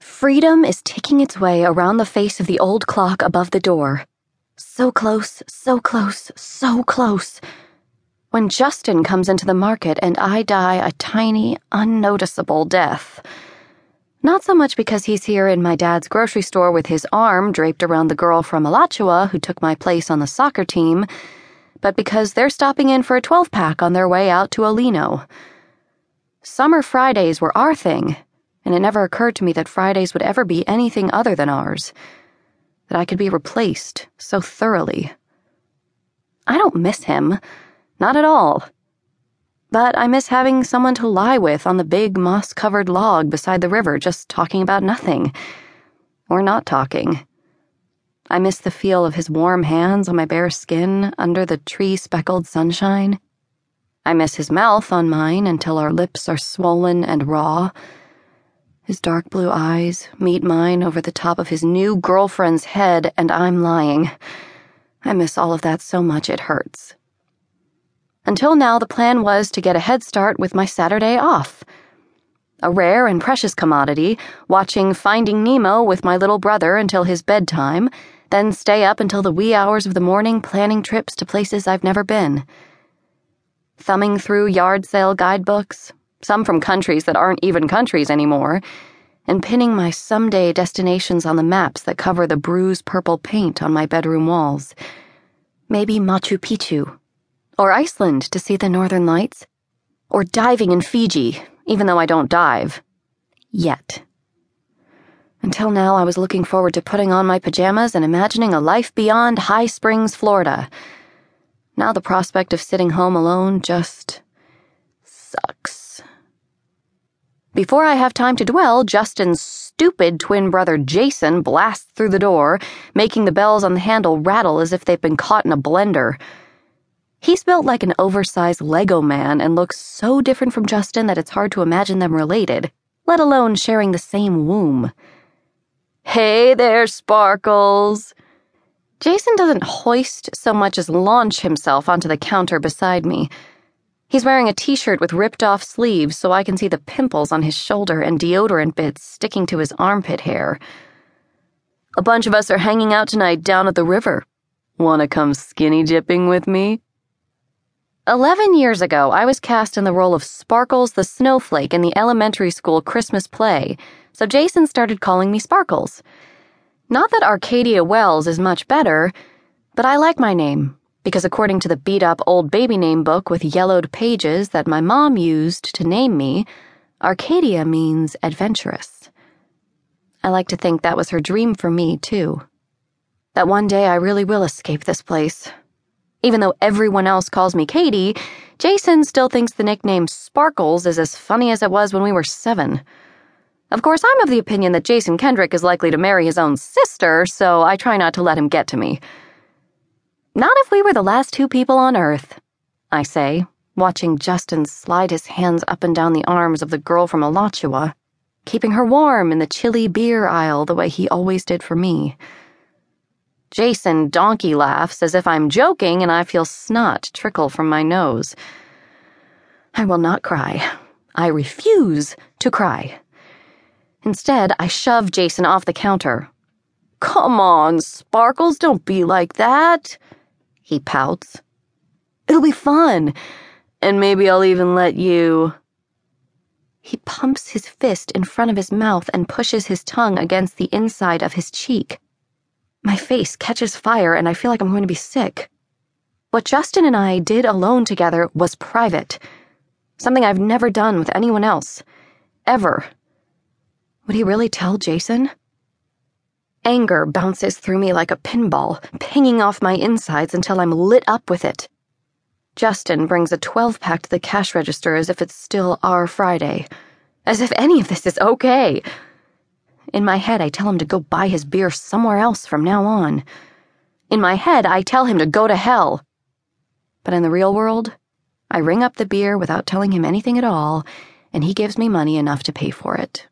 Freedom is ticking its way around the face of the old clock above the door. So close, so close, so close. When Justin comes into the market and I die a tiny, unnoticeable death. Not so much because he's here in my dad's grocery store with his arm draped around the girl from Alachua who took my place on the soccer team, but because they're stopping in for a 12 pack on their way out to Alino. Summer Fridays were our thing and it never occurred to me that Fridays would ever be anything other than ours. That I could be replaced so thoroughly. I don't miss him. Not at all. But I miss having someone to lie with on the big moss covered log beside the river, just talking about nothing. Or not talking. I miss the feel of his warm hands on my bare skin under the tree speckled sunshine. I miss his mouth on mine until our lips are swollen and raw his dark blue eyes meet mine over the top of his new girlfriend's head, and I'm lying. I miss all of that so much it hurts. Until now, the plan was to get a head start with my Saturday off. A rare and precious commodity, watching Finding Nemo with my little brother until his bedtime, then stay up until the wee hours of the morning planning trips to places I've never been. Thumbing through yard sale guidebooks, some from countries that aren't even countries anymore, and pinning my someday destinations on the maps that cover the bruised purple paint on my bedroom walls. Maybe Machu Picchu, or Iceland to see the northern lights, or diving in Fiji, even though I don't dive. Yet. Until now, I was looking forward to putting on my pajamas and imagining a life beyond High Springs, Florida. Now the prospect of sitting home alone just sucks. Before I have time to dwell, Justin's stupid twin brother Jason blasts through the door, making the bells on the handle rattle as if they've been caught in a blender. He's built like an oversized Lego man and looks so different from Justin that it's hard to imagine them related, let alone sharing the same womb. Hey there, Sparkles! Jason doesn't hoist so much as launch himself onto the counter beside me. He's wearing a t shirt with ripped off sleeves so I can see the pimples on his shoulder and deodorant bits sticking to his armpit hair. A bunch of us are hanging out tonight down at the river. Wanna come skinny dipping with me? Eleven years ago, I was cast in the role of Sparkles the Snowflake in the elementary school Christmas play, so Jason started calling me Sparkles. Not that Arcadia Wells is much better, but I like my name because according to the beat up old baby name book with yellowed pages that my mom used to name me, Arcadia means adventurous. I like to think that was her dream for me, too. That one day I really will escape this place. Even though everyone else calls me Cadie, Jason still thinks the nickname Sparkles is as funny as it was when we were seven. Of course, I'm of the opinion that Jason Kendrick is likely to marry his own sister, so I try not to let him get to me. Not if we were the last two people on Earth, I say, watching Justin slide his hands up and down the arms of the girl from Alachua, keeping her warm in the chilly beer aisle the way he always did for me. Jason donkey laughs as if I'm joking and I feel snot trickle from my nose. I will not cry. I refuse to cry. Instead, I shove Jason off the counter. Come on, Sparkles, don't be like that he pouts. It'll be fun, and maybe I'll even let you. He pumps his fist in front of his mouth and pushes his tongue against the inside of his cheek. My face catches fire and I feel like I'm going to be sick. What Justin and I did alone together was private. Something I've never done with anyone else. Ever. Would he really tell Jason? Anger bounces through me like a pinball, pinging off my insides until I'm lit up with it. Justin brings a 12 pack to the cash register as if it's still our Friday. As if any of this is okay. In my head, I tell him to go buy his beer somewhere else from now on. In my head, I tell him to go to hell. But in the real world, I ring up the beer without telling him anything at all, and he gives me money enough to pay for it.